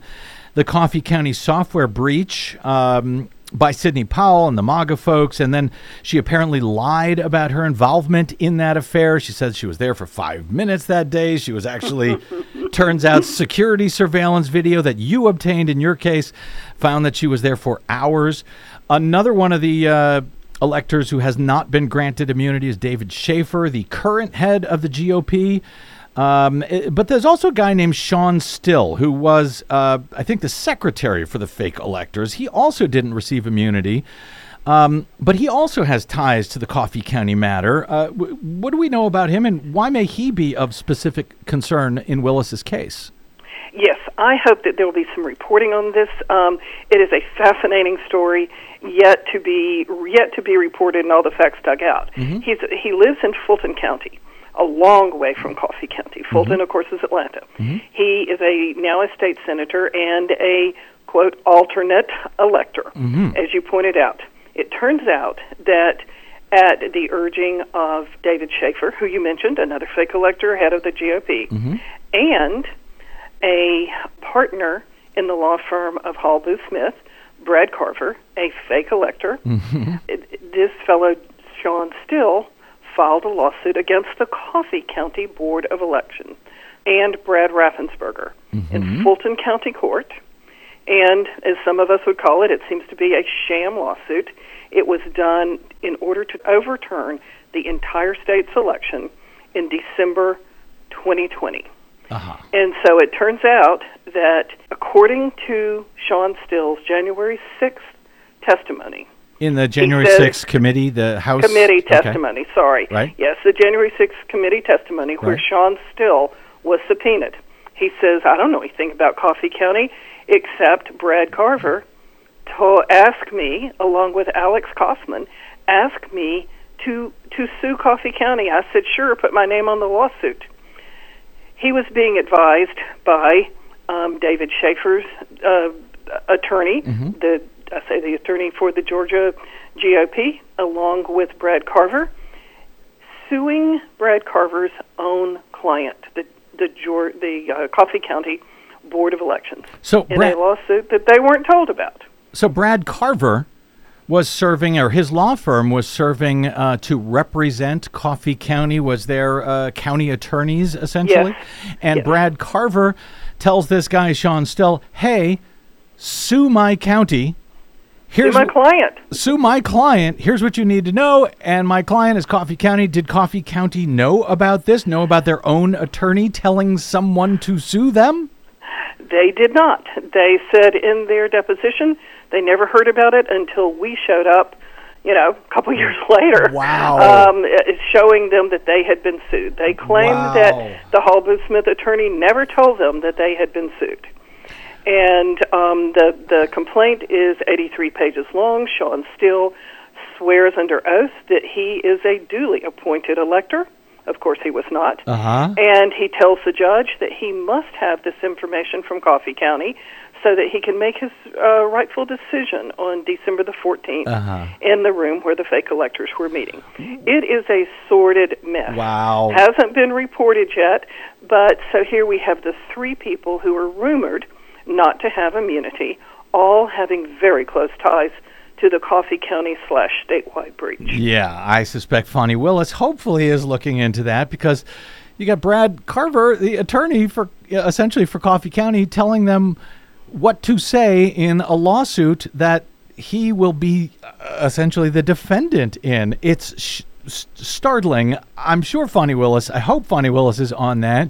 the Coffee County software breach. Um, by Sidney Powell and the MAGA folks. And then she apparently lied about her involvement in that affair. She said she was there for five minutes that day. She was actually, turns out, security surveillance video that you obtained in your case found that she was there for hours. Another one of the uh, electors who has not been granted immunity is David Shafer, the current head of the GOP. Um, eh, but there's also a guy named Shawn Still, who was, uh, I think, the secretary for the fake electors. He also didn't receive immunity, um, but he also has ties to the Coffee County matter. Uh, w- what do we know about him, and why may he be of specific concern in Willis's case?
Yes, I hope that there will be some reporting on this. Um, it is a fascinating story, yet to be yet to be reported, and all the facts dug out. Mm-hmm. He's he lives in Fulton County, a long way from Coffee County. Mm-hmm. Fulton, of course, is Atlanta. Mm-hmm. He is a now a state senator and a quote alternate elector, as you pointed out. It turns out that at the urging of David Shafer, who you mentioned, another fake elector, head of the GOP, and a partner in the law firm of Hall Booth Smith, Brad Carver, a fake elector. Mm-hmm. It- This fellow, Shawn Still, filed a lawsuit against the Coffee County Board of Election and Brad Raffensperger in mm-hmm. Fulton County Court. And as some of us would call it, it seems to be a sham lawsuit. It was done in order to overturn the entire state's election in December 2020.
Uh-huh.
And so it turns out that according to Shawn Still's January 6th testimony,
In the January 6th committee, the House
committee
Okay.
testimony, sorry.
Right.
Yes, the January 6th committee testimony where
Right.
Shawn Still was subpoenaed. He says, I don't know anything about Coffee County except Brad Carver to ask me, along with Alex Kaufman, ask me to to sue Coffee County. I said, sure, put my name on the lawsuit. He was being advised by um, David Shafer's uh, attorney, the I say the attorney for the Georgia GOP, along with Brad Carver, suing Brad Carver's own client, the the the uh, Coffee County Board of Elections,
So
in
Brad,
a lawsuit that they weren't told about.
so Brad Carver was serving, or his law firm was serving uh, to represent Coffee County. Was their uh, county attorneys essentially? And
Yes.
Brad Carver tells this guy Shawn Still, "Hey, sue my county." Here's
my
wh-
client.
sue my client. Here's what you need to know. And my client is Coffee County. Did Coffee County know about this? Know about their own attorney telling someone to sue them?
They did not. They said in their deposition they never heard about it until we showed up, you know, a couple years later.
Wow.
Um, showing them that they had been sued. They claimed
Wow.
that the Hall Booth Smith attorney never told them that they had been sued. And um, the the complaint is 83 pages long. Shawn Still swears under oath that he is a duly appointed elector. Of course, he was not.
Uh huh.
And he tells the judge that he must have this information from Coffee County so that he can make his uh, rightful decision on December the 14th
Uh-huh.
in the room where the fake electors were meeting. It is a sordid mess.
Wow.
Hasn't been reported yet, but so here we have the three people who are rumored not to have immunity, all having very close ties to the Coffee County slash statewide breach.
Yeah, I suspect Fani Willis hopefully is looking into that because you got Brad Carver, the attorney for essentially for Coffee County, telling them what to say in a lawsuit that he will be uh, essentially the defendant in. It's sh- startling. I'm sure Fani Willis, I hope Fani Willis is on that.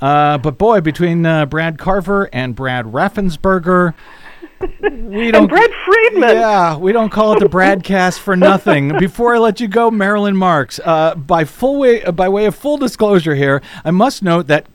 Uh, but boy, between uh, Brad Carver and Brad Raffensperger, we don't.
And Brad Friedman.
Yeah, we don't call it the BradCast for nothing. Before I let you go, Marilyn Marks, uh, by full way, by way of full disclosure here, I must note that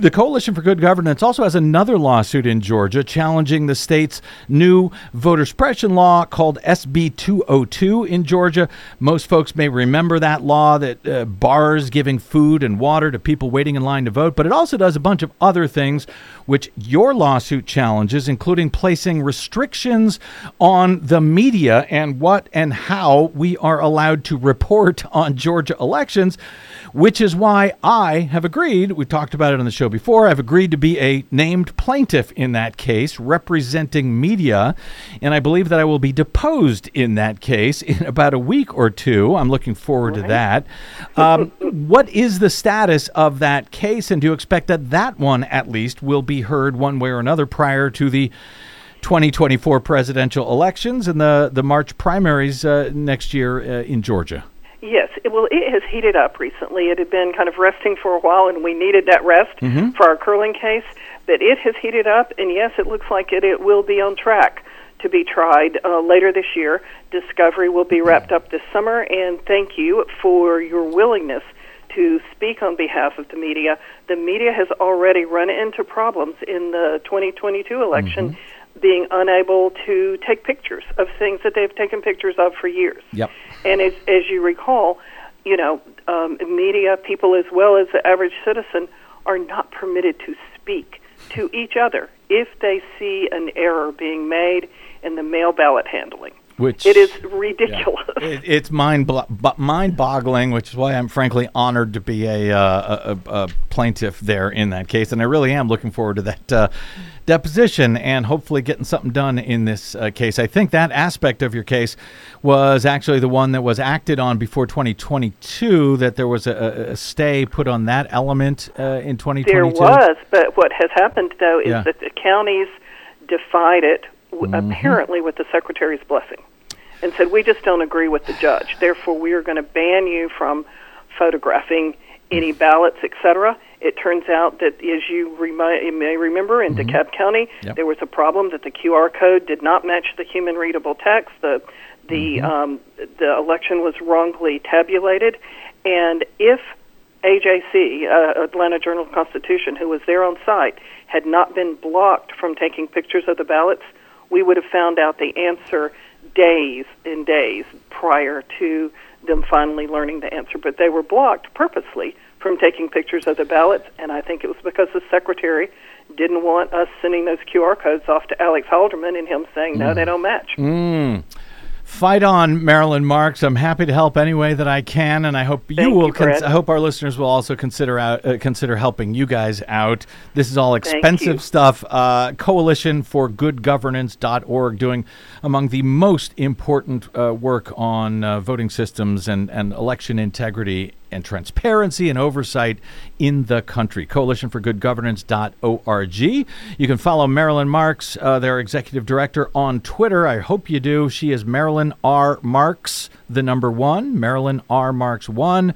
the Coalition for Good Governance also has another lawsuit in Georgia challenging the state's new voter suppression law called SB 202 in Georgia. Most folks may remember that law that uh, bars giving food and water to people waiting in line to vote, but it also does a bunch of other things which your lawsuit challenges, including placing restrictions on the media and what and how we are allowed to report on Georgia elections, which is why I have agreed, we talked about it on the show before, I've agreed to be a named plaintiff in that case, representing media, and I believe that I will be deposed in that case in about a week or two. I'm looking forward to that. Um, what is the status of that case, and do you expect that that one, at least, will be heard one way or another prior to the 2024 presidential elections and the, the March primaries uh, next year uh, in Georgia?
Yes, it, well, it has heated up recently. It had been kind of resting for a while, and we needed that rest for our Curling case. But it has heated up, and yes, it looks like it, it will be on track to be tried uh, later this year. Discovery will be wrapped up this summer, and thank you for your willingness to speak on behalf of the media. The media has already run into problems in the 2022 election. Being unable to take pictures of things that they've taken pictures of for years.
Yep.
And as, as you recall, you know, um, media people as well as the average citizen are not permitted to speak to each other if they see an error being made in the mail ballot handling.
Which
It is ridiculous.
It, it's mind blo- mind boggling, which is why I'm frankly honored to be a, uh, a, a, plaintiff there in that case, and I really am looking forward to that uh, deposition and hopefully getting something done in this uh, case. I think that aspect of your case was actually the one that was acted on before 2022. That there was a, a stay put on that element uh, in 2022.
There was, but what has happened though is
Yeah.
that the counties defied it,
Mm-hmm.
apparently with the secretary's blessing, and said we just don't agree with the judge. Therefore, we are going to ban you from photographing any ballots, etc. It turns out that, as you, remi- may remember, in DeKalb County,
Mm-hmm. Yep.
there was a problem that the QR code did not match the human readable text. The the
Mm-hmm.
um, the election was wrongly tabulated, and if AJC, uh, Atlanta Journal Constitution, who was there on site, had not been blocked from taking pictures of the ballots, we would have found out the answer days and days prior to them finally learning the answer. But they were blocked purposely from taking pictures of the ballots, and I think it was because the secretary didn't want us sending those QR codes off to Alex Halderman and him saying, no, they mm. don't match. Mm.
Fight on, Marilyn Marks. I'm happy to help any way that I can, and I hope you
Thank
will.
you, Brad.
I hope our listeners will also consider out, uh, consider helping you guys out. This is all expensive stuff. Uh, Coalition for Good Governance.org doing among the most important uh, work on uh, voting systems and, and election integrity and transparency and oversight in the country. Coalition for Good Governance.org. You can follow Marilyn Marks, uh, their executive director, on Twitter. I hope you do. She is Marilyn R. Marks, the number one, Marilyn R. Marks one.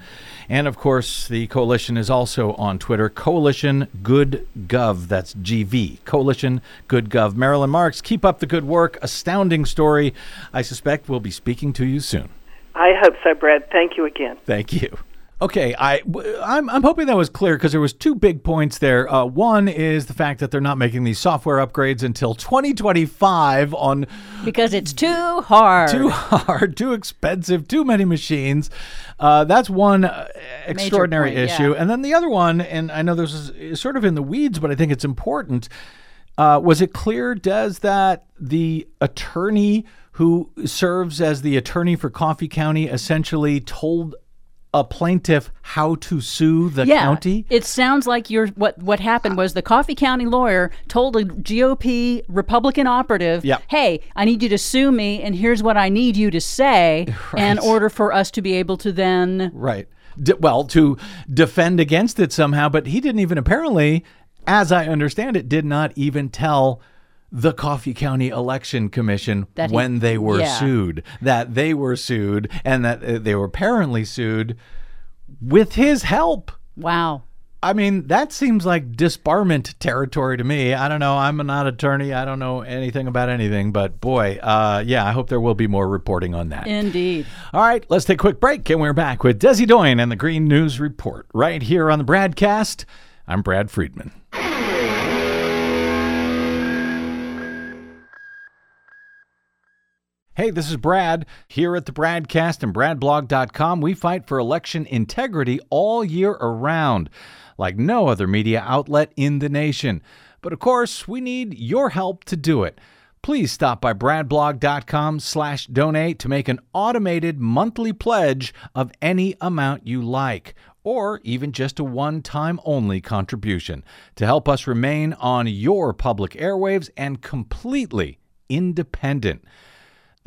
And of course, the coalition is also on Twitter, Coalition Good Gov. That's GV. Coalition Good Gov. Marilyn Marks, keep up the good work. Astounding story. I suspect we'll be speaking to you soon.
I hope so, Brad. Thank you again.
Thank you. Okay, I, I'm, I'm hoping that was clear because there was two big points there. Uh, one is the fact that they're not making these software upgrades until 2025 on
Because it's too hard.
too hard, too expensive, too many machines. Uh, that's one uh, extraordinary
point,
issue.
yeah.
And then the other one, and I know this is is sort of in the weeds, but I think it's important. Uh, was it clear, Des, that the attorney who serves as the attorney for Coffee County essentially told a plaintiff how to sue the
yeah,
county?
it sounds like you're what what happened was the Coffee County lawyer told a GOP Republican operative,
Yep.
"Hey, I need you to sue me, and here's what I need you to say in order for us to be able to then."
Right. D- well, to defend against it somehow, but he didn't even apparently, as I understand it, did not even tell the Coffee County Election Commission
he-
when they were
yeah.
sued that they were sued and that uh, they were apparently sued with his help.
Wow.
I mean, that seems like disbarment territory to me. I don't know. I'm not an attorney. I don't know anything about anything, but boy, uh, yeah, I hope there will be more reporting on that.
Indeed.
All right, let's take a quick break, and we're back with Desi Doyen and the Green News Report right here on the broadcast. I'm Brad Friedman. Hey, this is Brad. Here at the BradCast and BradBlog.com, we fight for election integrity all year around, like no other media outlet in the nation. But of course, we need your help to do it. Please stop by bradblog.com slash donate to make an automated monthly pledge of any amount you like, or even just a one-time only contribution to help us remain on your public airwaves and completely independent.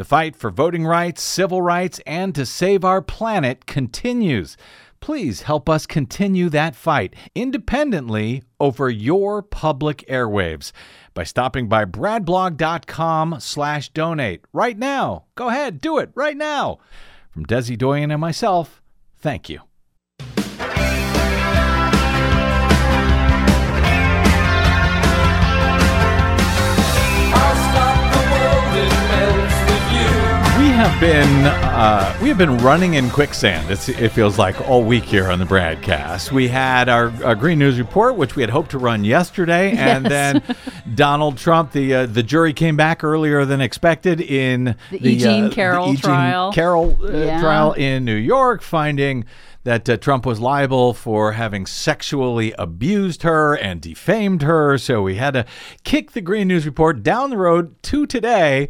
The fight for voting rights, civil rights, and to save our planet continues. Please help us continue that fight independently over your public airwaves by stopping by bradblog.com slash donate right now. Go ahead, do it right now. From Desi Doyen and myself, thank you. Have been uh, we have been running in quicksand. It's, it feels like all week here on the broadcast. We had our, our Green News report, which we had hoped to run yesterday, and then Donald Trump. The uh, the jury came back earlier than expected in
The E. Jean
uh,
Carroll
the E. Jean
trial.
Carroll uh,
Yeah.
trial in New York, finding that uh, Trump was liable for having sexually abused her and defamed her. So we had to kick the Green News report down the road to today.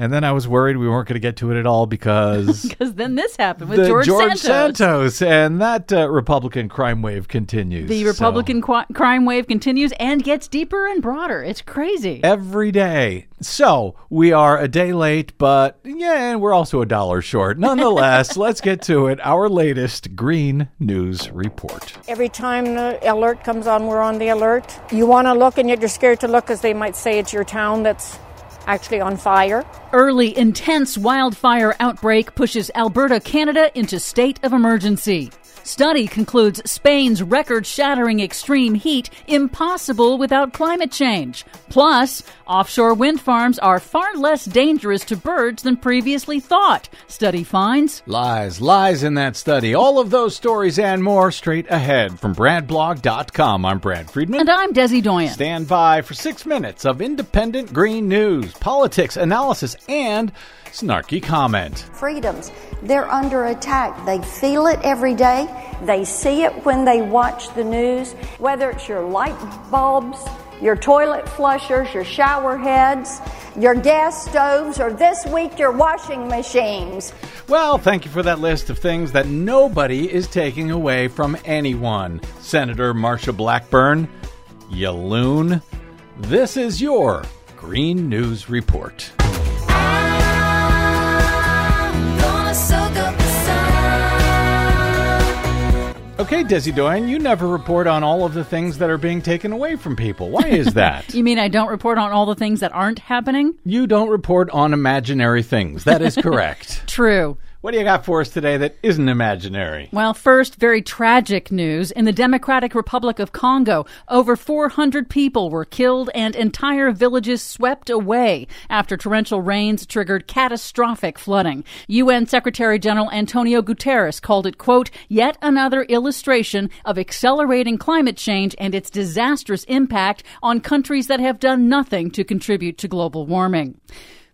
And then I was worried we weren't going to get to it at all because
Because then this happened with
the
George, Santos.
Santos, and that uh, Republican crime wave continues.
The
So,
Republican qu- crime wave continues and gets deeper and broader. It's crazy.
every day. So we are a day late, but yeah, and we're also a dollar short. Nonetheless, let's get to it. Our latest Green News Report.
Every time the alert comes on, we're on the alert. You want to look and yet you're scared to look because they might say it's your town that's actually on fire.
Early intense wildfire outbreak pushes Alberta, Canada into state of emergency. Study concludes Spain's record shattering extreme heat impossible without climate change. Plus, offshore wind farms are far less dangerous to birds than previously thought. Study finds.
Lies, lies in that study. All of those stories and more straight ahead from BradBlog.com. I'm Brad Friedman.
And I'm Desi Doyen.
Stand by for six minutes of independent green news, politics, analysis, and snarky comment.
freedoms. They're under attack. They feel it every day. They see it when they watch the news, whether it's your light bulbs, your toilet flushers, your shower heads, your gas stoves, or this week your washing machines.
Well, thank you for that list of things that nobody is taking away from anyone. Senator Marsha Blackburn, you loon. This is your Green News Report. Okay, Desi Doyen, you never report on all of the things that are being taken away from people. Why is that?
You mean I don't report on all the things that aren't happening?
you don't report on imaginary things. That is correct.
True.
What do you got for us today that isn't imaginary?
Well, first, very tragic news. In the Democratic Republic of Congo, over 400 people were killed and entire villages swept away after torrential rains triggered catastrophic flooding. UN Secretary General Antonio Guterres called it, quote, yet another illustration of accelerating climate change and its disastrous impact on countries that have done nothing to contribute to global warming.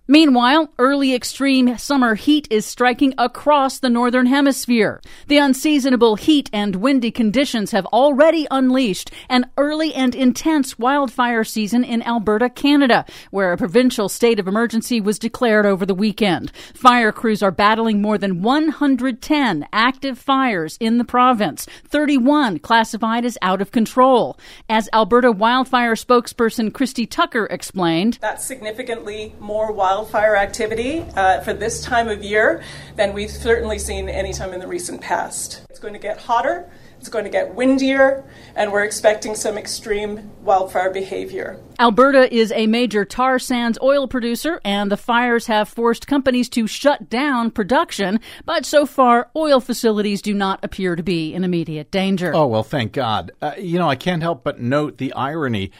Meanwhile, early extreme summer heat is striking across the northern hemisphere. The unseasonable heat and windy conditions have already unleashed an early and intense wildfire season in Alberta, Canada, where a provincial state of emergency was declared over the weekend. Fire crews are battling more than 110 active fires in the province, 31 classified as out of control. As Alberta wildfire spokesperson Christy Tucker explained,
That's significantly more wildfire activity uh, for this time of year than we've certainly seen any time in the recent past. It's going to get hotter, it's going to get windier, and we're expecting some extreme wildfire behavior.
Alberta is a major tar sands oil producer, and the fires have forced companies to shut down production. But so far, oil facilities do not appear to be in immediate danger.
Oh, well, thank God. Uh, you know, I can't help but note the irony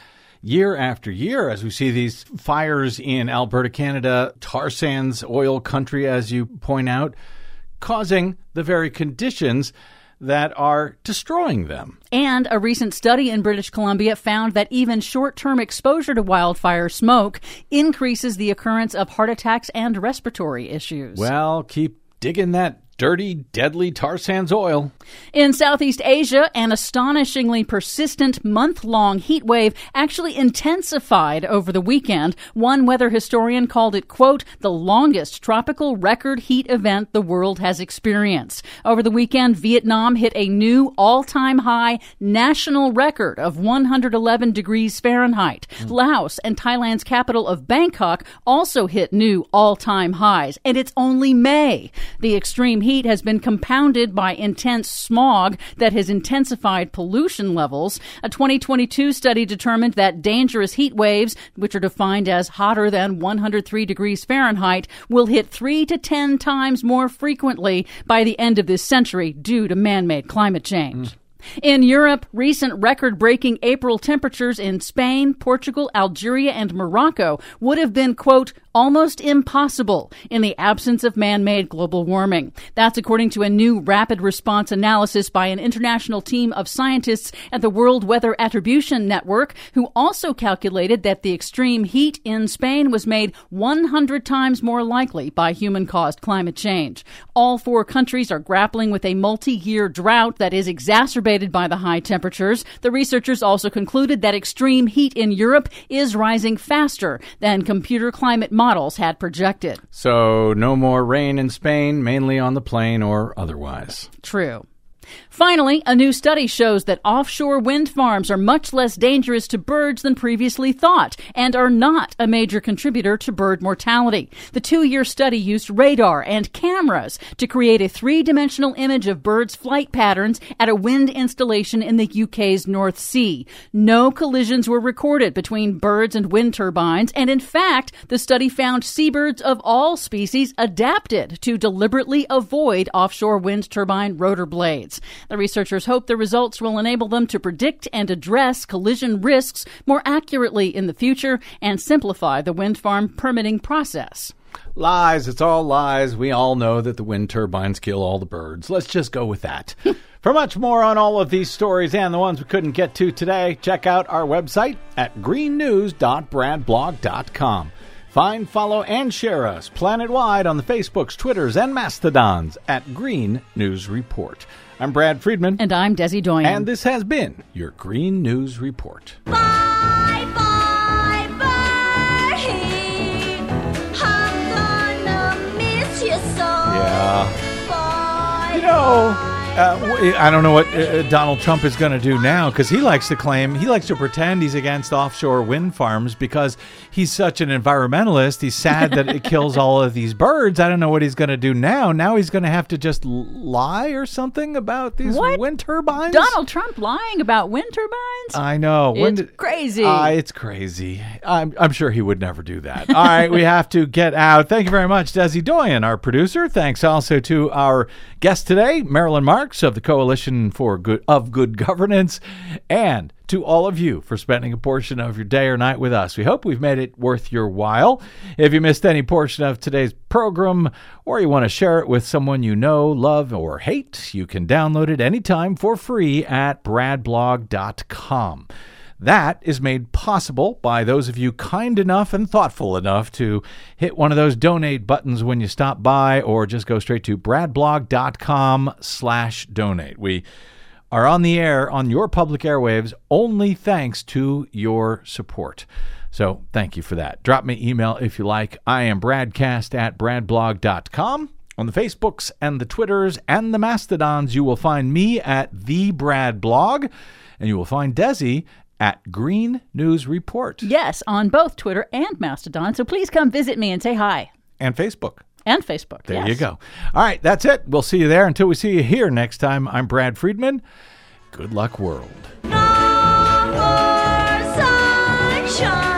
year after year as we see these fires in Alberta, Canada, tar sands oil country, as you point out, causing the very conditions that are destroying them.
And a recent study in British Columbia found that even short term exposure to wildfire smoke increases the occurrence of heart attacks and respiratory issues.
Well, keep digging that dirty, deadly tar sands oil.
In Southeast Asia, an astonishingly persistent month long heat wave actually intensified over the weekend. One weather historian called it, quote, the longest tropical record heat event the world has experienced. Over the weekend, Vietnam hit a new all time high national record of 111 degrees Fahrenheit. Hmm. Laos and Thailand's capital of Bangkok also hit new all time highs. And it's only May. The extreme heat has been compounded by intense smog that has intensified pollution levels. A 2022 study determined that dangerous heat waves, which are defined as hotter than 103 degrees Fahrenheit, will hit three to ten times more frequently by the end of this century due to man made climate change. Hmm. In Europe, recent record breaking April temperatures in Spain, Portugal, Algeria, and Morocco would have been, quote, almost impossible in the absence of man made global warming. That's according to a new rapid response analysis by an international team of scientists at the World Weather Attribution Network, who also calculated that the extreme heat in Spain was made 100 times more likely by human caused climate change. All four countries are grappling with a multi year drought that is exacerbated by the high temperatures. The researchers also concluded that extreme heat in Europe is rising faster than computer climate models had projected.
So, no more rain in Spain, mainly on the plain or otherwise.
True. Finally, a new study shows that offshore wind farms are much less dangerous to birds than previously thought and are not a major contributor to bird mortality. The two year study used radar and cameras to create a three dimensional image of birds' flight patterns at a wind installation in the UK's North Sea. No collisions were recorded between birds and wind turbines, and in fact, the study found seabirds of all species adapted to deliberately avoid offshore wind turbine rotor blades. The researchers hope the results will enable them to predict and address collision risks more accurately in the future and simplify the wind farm permitting process.
Lies, it's all lies. We all know that the wind turbines kill all the birds. Let's just go with that. For much more on all of these stories and the ones we couldn't get to today, check out our website at greennews.bradblog.com. Find, follow, and share us planet-wide on the Facebooks, Twitters, and Mastodons at Green News Report. I'm Brad Friedman.
And I'm Desi Doyen.
And this has been your Green News Report.
Bye, bye, Bertie. I'm gonna miss you so.
Yeah.
Bye,
You know, uh, I don't know what uh, Donald Trump is going to do now because he likes to claim, he likes to pretend he's against offshore wind farms because he's such an environmentalist. He's sad that it kills all of these birds. I don't know what he's going to do now. Now he's going to have to just lie or something about these
What?
wind turbines.
Donald Trump lying about wind turbines?
I know.
It's
did-
crazy.
Uh, it's crazy. I'm, I'm sure he would never do that. All right, we have to get out. Thank you very much, Desi Doyen, our producer. Thanks also to our guest today, Marilyn Marks of the Coalition for Good of Good Governance, and to all of you for spending a portion of your day or night with us. We hope we've made it worth your while. If you missed any portion of today's program or you want to share it with someone you know, love, or hate, you can download it anytime for free at bradblog.com. That is made possible by those of you kind enough and thoughtful enough to hit one of those donate buttons when you stop by or just go straight to bradblog.com slash donate. We are on the air on your public airwaves only thanks to your support. So thank you for that. Drop me email if you like. I am bradcast at bradblog.com. On the Facebooks and the Twitters and the Mastodons, you will find me at the Brad Blog, and you will find Desi at Green News Report
Yes, on both Twitter and Mastodon. So please come visit me and say hi.
and Facebook.
And Facebook.
There
yes.
you go. All right, that's it. We'll see you there. Until we see you here next time, I'm Brad Friedman. Good luck, world.
No more sunshine.